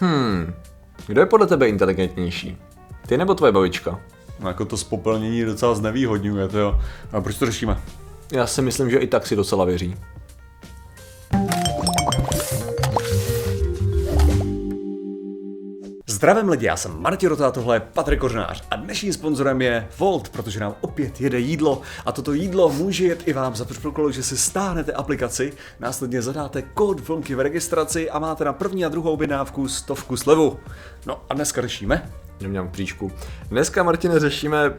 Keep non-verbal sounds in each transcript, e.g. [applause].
Hmm, kdo je podle tebe inteligentnější? Ty nebo tvoje babička? No, jako to spopelnění docela znevýhodňuje, to jo. A proč to řešíme? Já si myslím, že i tak si docela věří. Zdravím lidi, já jsem Martin Rota, tohle je Patrik Kořnář a dnešním sponzorem je Volt, protože nám opět jede jídlo a toto jídlo může jet i vám za předpokladu, že si stáhnete aplikaci, následně zadáte kód vlnky v registraci a máte na první a druhou objednávku stovku slevu. No a dneska řešíme Nemám příčku. Dneska, Martine, řešíme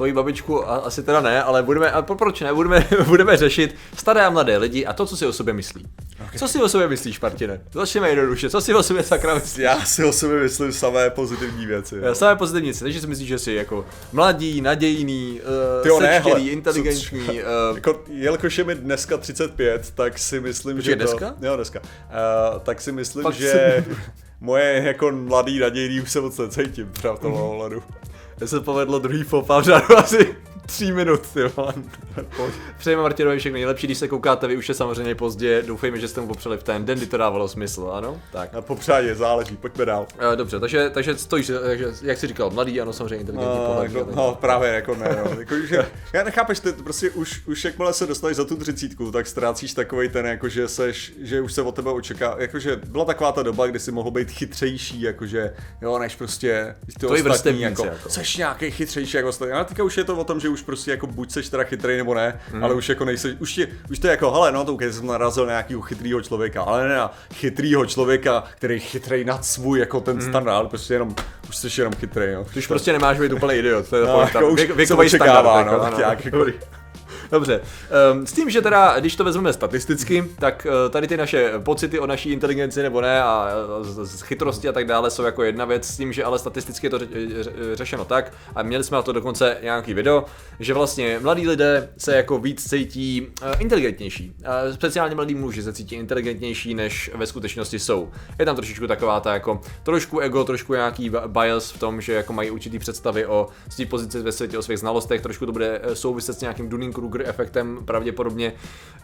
tvoji babičku, a asi teda ne, ale budeme, a pro- proč ne, budeme, [laughs] budeme řešit staré a mladé lidi a to, co si o sobě myslí. Okay. Co si o sobě myslíš, Martine? Začneme jednoduše, co si o sobě sakra myslíš? Já si o sobě myslím samé pozitivní věci. Já Samé pozitivní věci, takže si myslíš, že jsi jako mladý, nadějný, uh, Tyjo, ne, sečtělý, hele, inteligentní. co- [laughs] Uh, Jako, jelikož je mi dneska 35, tak si myslím, že to... dneska? Jo, dneska. Uh, tak si myslím, Fakt že moje jako mladý nadějný už se moc necítím třeba v tom [laughs] ohledu. Se povedlo druhý fopa v řádu asi tří minut, ty. Přejeme Martinovi všechno nejlepší, když se koukáte, vy už je samozřejmě pozdě, doufejme, že jste mu popřeli v ten den, kdy to dávalo smysl, ano? Tak. Na popřádě záleží, pojďme dál. Eh, Dobře, takže, takže stojíš, takže, jak jsi říkal, mladý, ano, samozřejmě inteligentní No, pohled. jako, no, právě jako ne, no. jako, že, [laughs] já nechápeš, ty prostě už, už jakmile se dostaneš za tu třicítku, tak ztrácíš takový ten, jako, že seš, že už se od tebe očeká, jakože byla taková ta doba, kdy si mohl být chytřejší, jakože, jo, než prostě ty Tvoji ostatní, jako, jako. seš nějaký chytřejší jako ostatní. A teďka už je to o tom, že už prostě jako buď seš teda chytrý nebo ne, mm. ale už jako nejseš, už, tě, už to je jako, hele, no to okay, jsem narazil na nějakého chytrýho člověka, ale ne na chytrýho člověka, který je chytrý nad svůj jako ten Mhm. standard, prostě jenom, už jsi jenom chytrý, no. Ty už prostě nemáš být úplně idiot, to je No, jako už věkový očekává, standard. no, jako, ano. jako-. Dobře, um, s tím, že teda, když to vezmeme statisticky, tak uh, tady ty naše pocity o naší inteligenci nebo ne a uh, z, chytrosti a tak dále jsou jako jedna věc, s tím, že ale statisticky je to ře, ře, řešeno tak, a měli jsme na to dokonce nějaký video, že vlastně mladí lidé se jako víc cítí uh, inteligentnější. Speciálně mladí muži se cítí inteligentnější, než ve skutečnosti jsou. Je tam trošičku taková ta jako trošku ego, trošku nějaký bias v tom, že jako mají určitý představy o svý pozici ve světě, o svých znalostech, trošku to bude eh, souviset s nějakým Dunning-Kruger efektem pravděpodobně.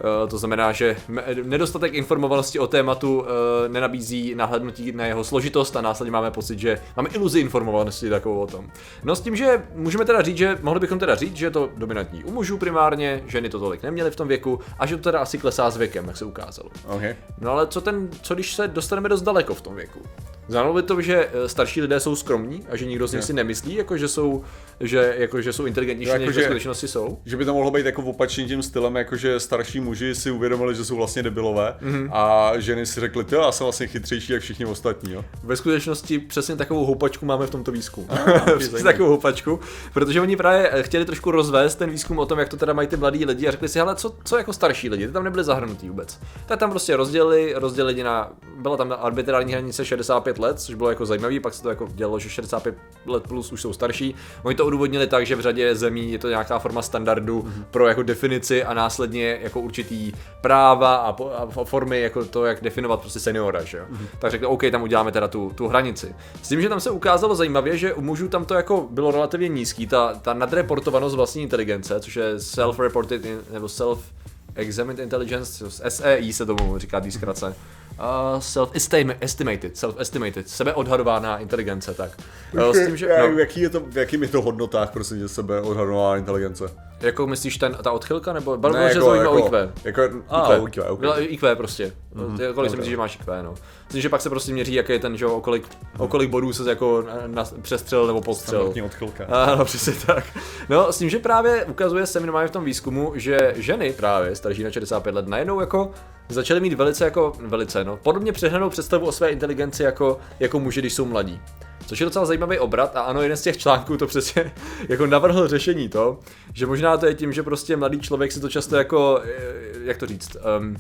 Eh, To znamená, že nedostatek informovanosti o tématu eh, nenabízí nahlédnutí na jeho složitost a následně máme pocit, že máme iluzi informovanosti takovou o tom. No s tím, že můžeme teda říct, že mohli bychom teda říct, že je to dominantní u mužů primárně, ženy to tolik neměly v tom věku a že to teda asi klesá s věkem, jak se ukázalo. Okay. No ale co ten, co když se dostaneme dost daleko v tom věku? Znamenalo by to, že eh, starší lidé jsou skromní a že nikdo z nich si nemyslí, jako že jsou, že, jako, že jsou inteligentnější, než jako ve že- skutečnosti jsou? Že by to mohlo být jako opačným tím stylem, jako že starší muži si uvědomili, že jsou vlastně debilové mm-hmm. a ženy si řekly, jo, já jsem vlastně chytřejší jak všichni ostatní, jo. Ve skutečnosti přesně takovou houpačku máme v tomto výzkumu. [laughs] přesně zajímavý. takovou houpačku, protože oni právě eh, chtěli trošku rozvést ten výzkum o tom, jak to teda mají ty mladí lidi a řekli si, hele, co, co jako starší lidi, ty tam nebyli zahrnutí vůbec. Tak tam prostě rozdělili, rozdělili na, byla tam arbitrární hranice 65 let, což bylo jako zajímavé, pak se to jako dělo, že 65 let plus už jsou starší. Oni to odůvodnili tak, že v řadě zemí je to nějaká forma standardu mm-hmm. pro jako definici a následně jako určitý práva a, po, a formy jako to, jak definovat prostě seniora, že jo. Mm-hmm. Tak řekli, OK, tam uděláme teda tu, tu hranici. S tím, že tam se ukázalo zajímavě, že u mužů tam to jako bylo relativně nízký, ta, ta nadreportovanost vlastní inteligence, což je self-reported nebo self Examined Intelligence, SEI se tomu říká tý zkratce. Uh, self-estimated, self-estimated, sebeodhadovaná inteligence, tak. Uh, s tím, že, no. Jaký je to, v jakým je to hodnotách, prosím tě, sebe odhadovaná inteligence? Jako myslíš ten, ta odchylka, nebo bavíme Ne, se jako- jako, o jako- IQ? jako- A, IQ, IQ, ok. Byla IQ prostě. Mm, Kolik si myslíš, že máš IQ, no. Myslím, že pak se prostě měří, jaký je ten, že jo, o kolik, o kolik bodů se jako na, na, přestřel nebo postřel. Standardní odchylka. [laughs] Ano, přesně tak. No, s tím, že právě ukazuje se minimálně v tom výzkumu, že ženy právě starší na 65 let najednou jako začaly mít velice jako, velice no, podobně přehnanou představu o své inteligenci jako, jako muži, když jsou mladí. Což je docela zajímavý obrat a ano, jeden z těch článků to přesně [laughs] jako navrhl řešení to, že možná to je tím, že prostě mladý člověk si to často jako, eh, jak to říct, um,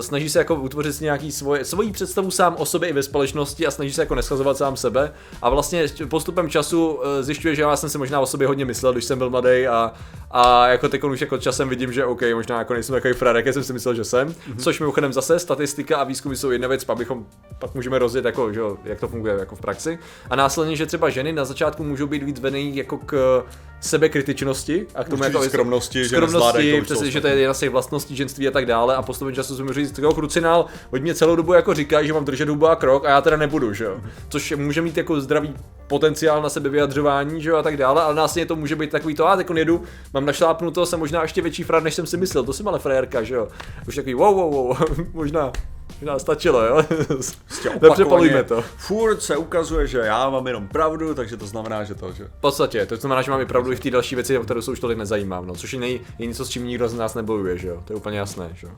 snaží se jako utvořit nějaký svoje, svoji představu sám o sobě i ve společnosti a snaží se jako neschazovat sám sebe. A vlastně postupem času eh, zjišťuje, že já jsem si možná o sobě hodně myslel, když jsem byl mladý a, A jako teď už jako časem vidím, že OK, možná jako nejsem takový frajer, jak jsem si myslel, že jsem. Mm-hmm. Což mimochodem zase statistika a výzkumy jsou jedna věc, pak bychom pak můžeme rozjet, jako, že, jak to funguje jako v praxi. A následně, že třeba ženy na začátku můžou být víc vedený jako k sebekritičnosti a k tomu Určitě jako skromnosti, že skromnosti, to, přesně, že to je jedna z těch vlastností ženství a tak dále a postupně času jsem říct, jako krucinál, oni mě celou dobu jako říkají, že mám držet hubu a krok a já teda nebudu, že jo. Což může mít jako zdravý potenciál na sebe vyjadřování, že jo, a tak dále, ale následně to může být takový to, a teď jedu, mám našlápnuto, jsem možná ještě větší frar, než jsem si myslel, to jsem ale frajerka, že jo. Už takový wow, wow, wow, [laughs] možná, možná stačilo, jo. Prostě [laughs] Nepřepalujme opakovaně to. Furt se ukazuje, že já mám jenom pravdu, takže to znamená, že to, že... V podstatě, to znamená, že mám i pravdu i v té další věci, o kterou se už tolik nezajímám, no, což je, nej, je něco, s čím nikdo z nás nebojuje, že jo, to je úplně jasné, že jo.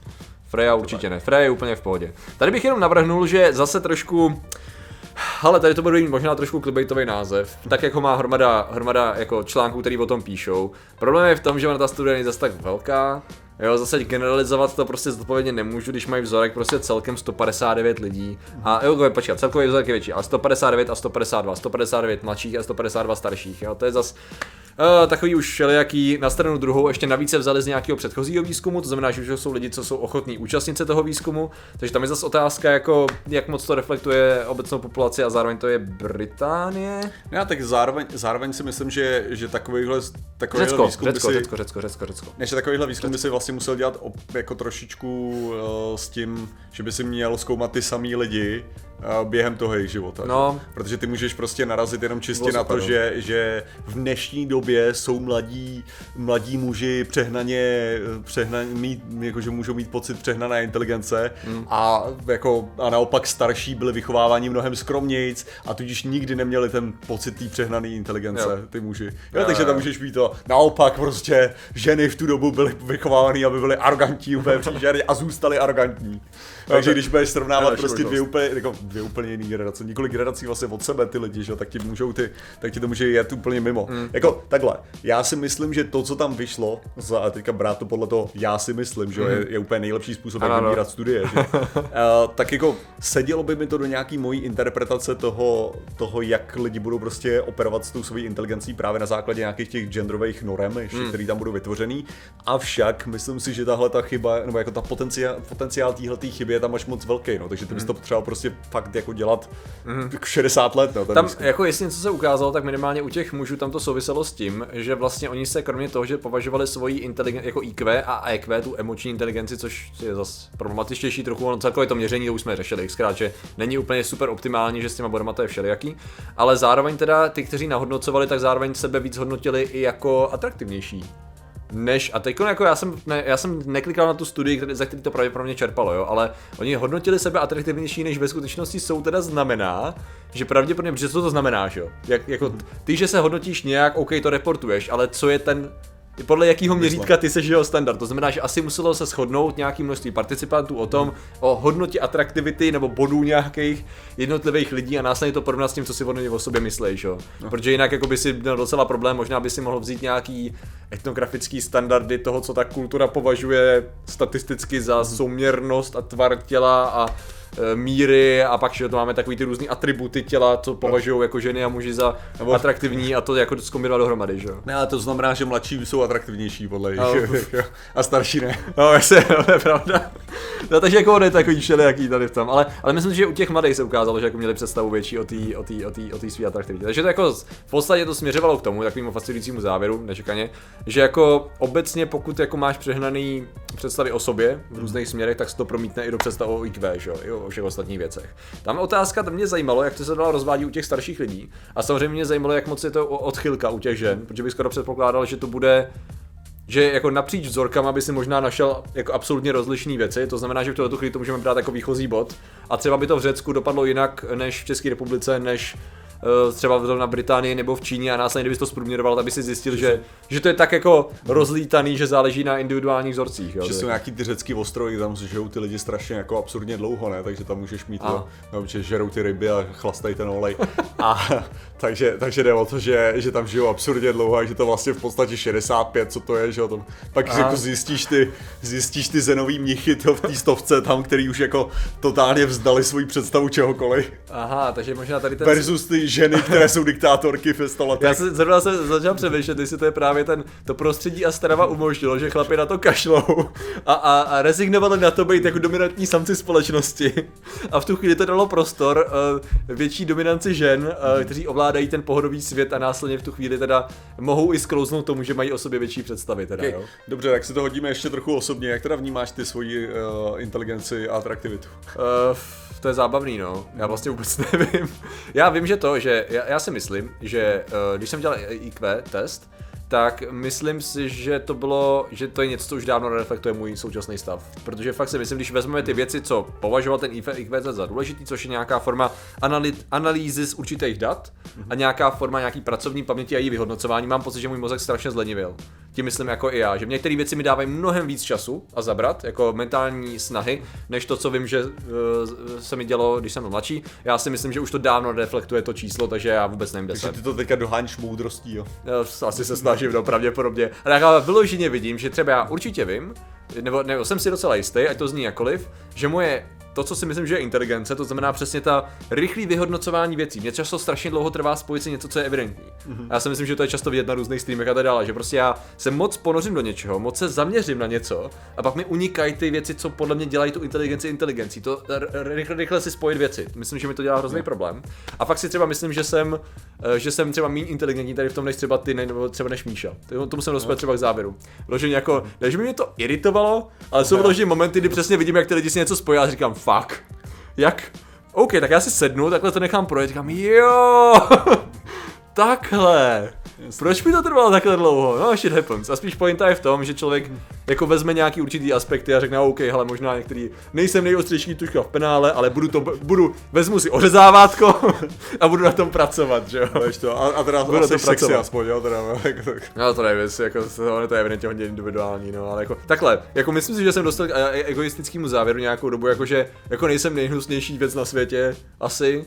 Freja určitě ne, Freja je úplně v pohodě. Tady bych jenom navrhnul, že zase trošku, ale tady to bude mít možná trošku clickbaitový název, tak jak ho má hromada, hromada jako článků, který o tom píšou. Problém je v tom, že ona ta studie není zase tak velká, Jo, zase generalizovat to prostě zodpovědně nemůžu, když mají vzorek prostě celkem 159 lidí. A jo, počkat, celkový vzorek je větší, ale 159 a 152, 159 mladších a 152 starších, jo, to je zase Uh, takový už všelijaký na stranu druhou, ještě navíc se vzali z nějakého předchozího výzkumu, to znamená, že už jsou lidi, co jsou ochotní účastnit se toho výzkumu, takže tam je zase otázka, jako, jak moc to reflektuje obecnou populaci a zároveň to je Británie. Já tak zároveň, zároveň si myslím, že, že takovýhle, takovýhle Řecko, výzkum Řecko, by si, Řecko, Řecko, Řecko, Řecko. než takovýhle výzkum by si vlastně musel dělat op, jako trošičku uh, s tím, že by si měl zkoumat ty samý lidi během toho jejich života. No. že? Protože ty můžeš prostě narazit jenom čistě Bylo na to, no. že, že v dnešní době jsou mladí, mladí muži přehnaně, přehnaně mít, jako, že můžou mít pocit přehnané inteligence Hmm. a, jako, a naopak starší byli vychováváni mnohem skromnějc a tudíž nikdy neměli ten pocit té přehnané inteligence, Jo. ty muži. Jo, Jo, takže tam můžeš mít to, naopak prostě ženy v tu dobu byly vychovávány, aby byly arrogantní úplně příšerně a zůstaly arrogantní. Takže tak- když budeš srovnávat prostě dvě úplně, jako dvě úplně jiné generace, několik generací vlastně od sebe ty lidi, že jo, tak ti můžou ty, tak ti to může jet úplně mimo. Hmm. Jako takhle, já si myslím, že to, co tam vyšlo, za, a teďka brát to podle toho, já si myslím, že jo, je, je úplně nejlepší způsob, jak. Ano, vybírat studie, že? uh, [laughs] tak jako sedělo by mi to do nějaký mojí interpretace toho, toho, jak lidi budou prostě operovat s tou svojí inteligencí právě na základě nějakých těch genderových norem, ještě, Hmm. který tam budou vytvořený. Avšak myslím si, že tahle ta chyba, nebo jako ta potenciál, potenciál téhle chyby je tam až moc velký, no, takže ty bys to potřeboval prostě fakt jako dělat jako 60 let, no, ten Tam, výzkum. jako jestli něco se ukázalo, tak minimálně u těch mužů tam to souviselo s tím, že vlastně oni se kromě toho, že považovali svoji inteligenci jako IQ a EQ, tu emoční inteligenci, což je zase problematičtější trochu, ono celkově to měření, to už jsme řešili xkrát, že není úplně super optimální, že s těma bodama to je všelijaký, ale zároveň teda ty, kteří nahodnocovali, tak zároveň sebe víc hodnotili i jako atraktivnější. Než, a teď jako já jsem, ne, já jsem neklikal na tu studii, který, za který to pravděpodobně čerpalo, jo, ale oni hodnotili sebe atraktivnější, než ve skutečnosti jsou, teda znamená, že pravděpodobně, protože co to znamená, že jo? Jak, jako, ty, že se hodnotíš nějak, OK, to reportuješ, ale co je ten, podle jakého měřítka ty seš jeho standard. To znamená, že asi muselo se shodnout nějaký množství participantů o tom, o hodnotě atraktivity nebo bodů nějakých jednotlivých lidí a následně to porovnat s tím, co si o o sobě myslíš, jo. No. Protože jinak jako by si měl docela problém, možná by si mohl vzít nějaký etnografický standardy toho, co ta kultura považuje statisticky za Mhm. souměrnost a tvar těla a míry a pak že to máme takový ty různý atributy těla, co považují jako ženy a muži za atraktivní a to jako zkombinovat dohromady, že jo. Ne, ale to znamená, že mladší jsou atraktivnější podle jich. No. [laughs] a starší ne. No, jasně, no, [laughs] to je pravda. No, takže jako on je takový všelijaký tady v tom, ale, ale myslím, že u těch mladých se ukázalo, že jako měli představu větší o té o tý, o tý, o tý svý atraktivitě. Takže to jako v podstatě to směřovalo k tomu, takovému fascinujícímu závěru, nečekaně, že jako obecně pokud jako máš přehnaný představy o sobě v různých směrech, tak se to promítne i do představ o IQ, že jo, i o všech ostatních věcech. Tam otázka, to mě zajímalo, jak to se dalo rozvádí u těch starších lidí. A samozřejmě mě zajímalo, jak moc je to odchylka u těch žen, protože bych skoro předpokládal, že to bude že jako napříč vzorkama by si možná našel jako absolutně rozlišné věci, to znamená, že v tuto chvíli to můžeme brát jako výchozí bod. A třeba by to v Řecku dopadlo jinak než v České republice, než třeba v- na Británii nebo v Číně a následně, kdybys to zprůměroval, tak by si zjistil, že, že to je tak jako rozlítaný, že záleží na individuálních vzorcích. Jo? Že jsou nějaký ty řecký ostrovy, tam žijou ty lidi strašně jako absurdně dlouho, ne? Takže tam můžeš mít A. to, no, že žerou ty ryby a chlastají ten olej. [laughs] A [laughs] takže, takže jde o to, že, že tam žijou absurdně dlouho a že to vlastně v podstatě 65, co to je, že jo? Tam, pak Aha. jako zjistíš ty, zjistíš ty zenový mnichy to v té stovce tam, který už jako totálně vzdali svoji představu čehokoliv. Aha, takže možná tady ten... Versus ty ženy, které jsou diktátorky ve stoletech. Já se zrovna se začal přemýšlet, jestli to je právě ten, to prostředí a strava umožnilo, že chlapi na to kašlou a, a, a rezignovali na to být jako dominantní samci společnosti. A v tu chvíli to dalo prostor uh, větší dominanci žen, uh, kteří ovládají ten pohodový svět a následně v tu chvíli teda mohou i sklouznout tomu, že mají o sobě větší představy. Teda, Okay. jo. Dobře, tak si to hodíme ještě trochu osobně. Jak teda vnímáš ty svoji uh, inteligenci a atraktivitu? Uh, to je zábavný, no. Já vlastně vůbec nevím. Já vím, že to, že já, já si myslím, že uh, když jsem dělal IQ test, tak myslím si, že to bylo, že to je něco, co už dávno reflektuje můj současný stav. Protože fakt si myslím, když vezmeme ty věci, co považoval ten IQ test za důležitý, což je nějaká forma analy- analýzy z určitých dat a nějaká forma nějaký pracovní paměti a její vyhodnocování, mám pocit, že můj mozek strašně zlenivěl. Tím myslím jako i já, že některé věci mi dávají mnohem víc času a zabrat, jako mentální snahy, než to, co vím, že uh, se mi dělo, když jsem byl mladší. Já si myslím, že už to dávno reflektuje to číslo, takže já vůbec nevím, kde Takže jsem. ty to teďka doháníš moudrostí, jo? Já asi se snažím, no, pravděpodobně. Ale já vyloženě vidím, že třeba já určitě vím, nebo, nebo jsem si docela jistý, ať to zní jakoliv, že moje to, co si myslím, že je inteligence, to znamená přesně ta rychlé vyhodnocování věcí. Mě často strašně dlouho trvá spojit si něco, co je evidentní. Mm-hmm. Já si myslím, že to je často vidět na různých streamech a tak dále, že prostě já se moc ponořím do něčeho, moc se zaměřím na něco a pak mi unikají ty věci, co podle mě dělají tu inteligenci inteligencí. To rychle, rychle si spojit věci. Myslím, že mi to dělá hrozný mm. problém. A fakt si třeba myslím, že jsem, eh, že jsem třeba méně inteligentní tady v tom než třeba ty, ne, nebo třeba než Míša. Tomu jsem dospěl třeba k závěru. Vloženě jako, ne, že by mě to iritovalo, ale jsou vloženě momenty, kdy přesně vidím, jak ty lidi si něco spojí a říkám, fuck jak? OK, tak já si sednu, takhle to nechám projet, říkám, jo, takhle. Proč mi to trvalo takhle dlouho? No, shit happens. A spíš pointa je v tom, že člověk jako vezme nějaký určitý aspekty a řekne, OK, hele, možná některý, nejsem nejostřejší tuška v penále, ale budu to, budu, vezmu si ořezávátko [laughs] a budu na tom pracovat, že jo. To, a, a teda Budu asi to sexy pracovat. aspoň, jo, teda, no, jako tak. No to nevím, jako, to, to je evidentně hodně individuální, no, ale jako, takhle, jako myslím si, že jsem dostal k e- e- egoistickému závěru nějakou dobu, jakože, jako nejsem nejhnusnější věc na světě, asi,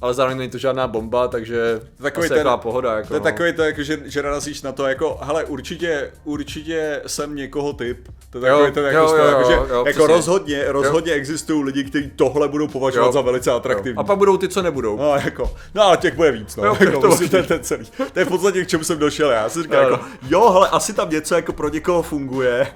ale zároveň není to žádná bomba, takže Takový asi ten- pohoda, jako, To je no. takový to, jako, že, že narazíš na to, jako, hele, určitě, určitě jsem někoho typ. To je Jo, takový to, jako, jo, jo, jako, že, jo, jo, jako přesně. rozhodně, rozhodně existují lidi, kteří tohle budou považovat Jo. za velice Jo. atraktivní. A pak budou ty, co nebudou. No, jako, no ale těch bude víc, no. Jo, [laughs] jako, to to, je ten celý. To je v podstatě k čemu jsem došel já. Já jsem říkal, Jo, jako, jo, hele, asi tam něco jako pro někoho funguje,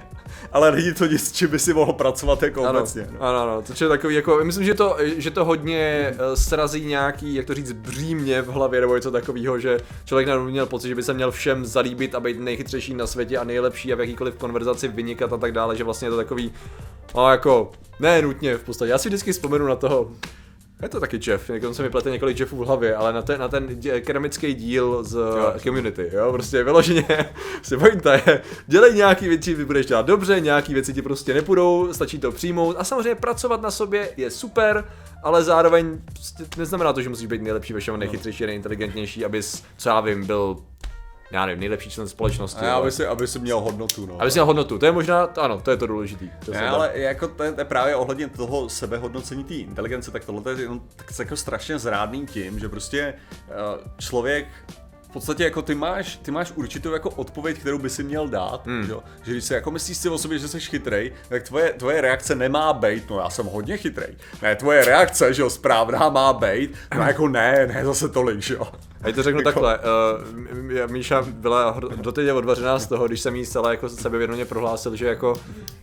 ale není to nic, čím by si mohl pracovat jako Ano, obecně. No. ano, ano, což je takový, jako, myslím, že to, že to hodně eh, srazí nějaký, jak to říct, břímě v hlavě nebo něco takového, že člověk najednou měl pocit, že by se měl všem zalíbit a být nejchytřejší na světě a nejlepší a v jakýkoliv konverzaci vynikat a tak dále, že vlastně je to takový, no jako, ne nutně v podstatě. Já si vždycky vzpomenu na toho, je to taky Jeff, jako se mi plete několik Jeffů v hlavě, ale na ten, na ten dě, keramický díl z jo. community, jo, prostě vyloženě [laughs] si pointa je, dělej nějaký věci, ty budeš dělat dobře, nějaký věci ti prostě nepůjdou, stačí to přijmout a samozřejmě pracovat na sobě je super, ale zároveň prostě neznamená to, že musíš být nejlepší ve všem, nejchytřejší, nejinteligentnější, abys, co já vím, byl, já nevím, nejlepší člen společnosti. Aby si, aby si měl hodnotu, no. Abys měl hodnotu, to je možná, ano, to je to důležitý. To Ne, ale jako to je, to je právě ohledně toho sebehodnocení té inteligence, tak tohle je jenom tak jako strašně zrádný tím, že prostě eh, člověk v podstatě jako ty máš, ty máš určitou jako odpověď, kterou by si měl dát, hmm. že? že když si jako myslíš si o sobě, že jsi chytrej, tak tvoje, tvoje reakce nemá být, no já jsem hodně chytrej. Ne, tvoje reakce, že jo, správná má být, no jako ne, ne zase tolik, že jo. A to řeknu takhle, uh, Míša byla doteď odvařená z toho, když jsem jí zcela jako sebevědomě prohlásil, že jako,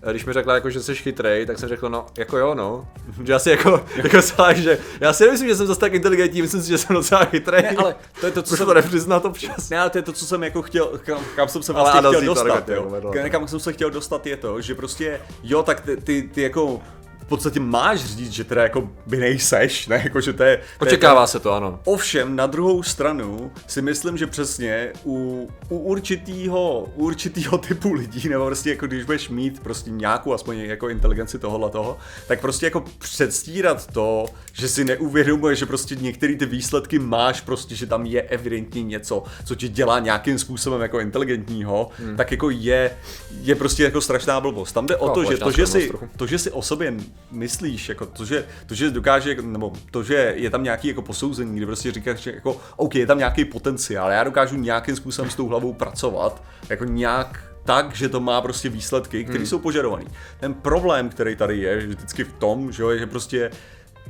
eh, když mi řekla jako, že jsi chytrej, tak jsem řekl, no, jako jo, no. Že asi jako, [laughs] jako celá, že já si nemyslím, že jsem zase tak inteligentní, myslím si, že jsem docela chytrej. Ne, ale to je to, co jsem- to nepřiznat občas. Ne, ale to je to, co jsem jako chtěl, kam, kam jsem se vlastně chtěl dostat, jo. Kam, jsem se chtěl dostat je to, že prostě, jo, tak ty, ty, ty jako podstatě máš říct, že teda jako by nejseš, ne, jako že to je... to je Očekává se to, ano. Ovšem, na druhou stranu si myslím, že přesně u, u určitýho, u určitýho [laughs] typu lidí, nebo prostě jako když budeš mít prostě nějakou aspoň jako inteligenci tohohle toho, tak prostě jako předstírat to, že si neuvědomuješ, že prostě některé ty výsledky máš prostě, že tam je evidentně něco, co ti dělá nějakým způsobem jako inteligentního, hmm. tak jako je, je prostě jako strašná blbost. Tam jde o No, to, že to, že si, to, že si o sobě myslíš, jako to, že, to, že dokáže, nebo to, že je tam nějaký jako posouzení, kdy prostě říkáš, že jako, OK, je tam nějaký potenciál, já dokážu nějakým způsobem s tou hlavou pracovat, jako nějak tak, že to má prostě výsledky, které hmm. jsou požadované. Ten problém, který tady je, že vždycky v tom, že, jo, je, že prostě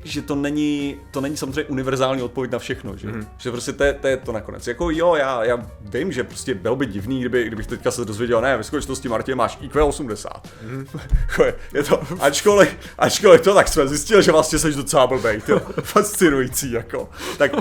že to není, to není samozřejmě univerzální odpověď na všechno, že, mm-hmm. že prostě to je, to je to nakonec. Jako jo, já, já vím, že prostě bylo by divný, kdyby, kdybych teďka se dozvěděl, ne, ve skutečnosti Martě máš IQ 80. Mm-hmm. je to, ačkoliv, ačkoliv to, tak jsme zjistili, že vlastně jsi docela blbej, to [laughs] fascinující, jako. Tak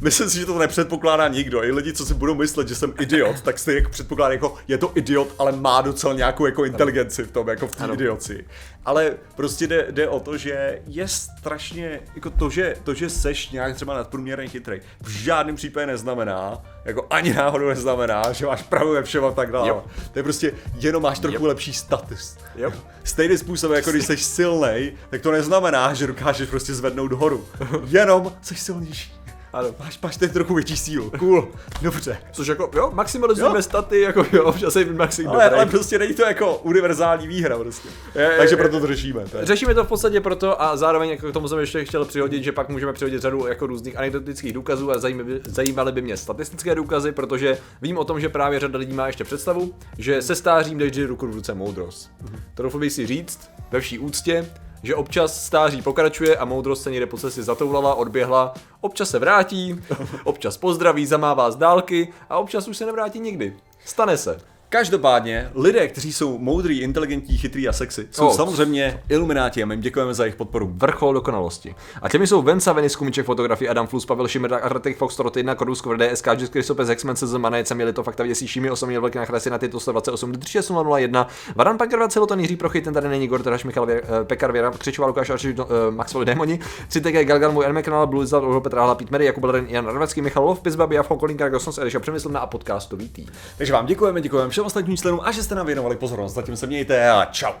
myslím si, že to nepředpokládá nikdo. I lidi, co si budou myslet, že jsem idiot, tak si jako předpokládá, jako je to idiot, ale má docela nějakou jako inteligenci v tom, jako v té idioci. Ale prostě jde, jde, o to, že je strašně, jako to, že, to, že seš nějak třeba nadprůměrně chytrý, v žádném případě neznamená, jako ani náhodou neznamená, že máš pravou ve všem a tak dále. Yep. To je prostě, jenom máš trochu yep. lepší status. Yep. Stejný způsob, jako když jsi silný, tak to neznamená, že dokážeš prostě zvednout horu. Jenom jsi silnější. Ano. Máš, máš teď trochu větší sílu. Cool. Dobře. Což jako, jo, maximalizujeme jo. staty, jako jo, občas je maxim ale, ale, prostě není to jako univerzální výhra prostě. Je, Takže je, proto to řešíme. Tak. Řešíme to v podstatě proto a zároveň jako k tomu jsem ještě chtěl přihodit, že pak můžeme přihodit řadu jako různých anekdotických důkazů a zajímaly, zajímaly by mě statistické důkazy, protože vím o tom, že právě řada lidí má ještě představu, že se stářím jde ruku v ruce moudrost. Mhm. To bych si říct ve vší úctě, že občas stáří pokračuje a moudrost se někde po cestě zatoulala, odběhla, občas se vrátí, občas pozdraví, zamává z dálky a občas už se nevrátí nikdy. Stane se. Každopádně, lidé, kteří jsou moudrý, inteligentní, chytrý a sexy, jsou oh. samozřejmě ilumináti a my jim děkujeme za jejich podporu. Vrchol dokonalosti. A těmi jsou Vensa Venis, Kumiček fotografii, Adam Flus, Pavel Šimr, Artek Fox, Rot 1, Korusko, DSK, Jis Kristopes, Hexman, CZ, Manec, Měli to fakta věcí, Šími, Osobně velké nachrasy na tyto 128, 3601, Varan Pankar, Celoton, Jiří Prochy, ten tady není, Gorter, Michal, Vě, uh, Pekar, Věra, Křičová, Lukáš, Arči, uh, Maxwell, Démoni, 3 TG, Galgan, můj Erme kanál, Blue Zad, Uho, Petra, Pít Mary, Jakub Laren, Jan Rvacký, Michal Lov, Pizba, Biafo, Kolinka, Gosnos, Eliša Přemysl a podcastový tým. Takže vám děkujeme, děkujeme všem ostatním členům a že jste nám věnovali pozornost. Zatím se mějte a čau.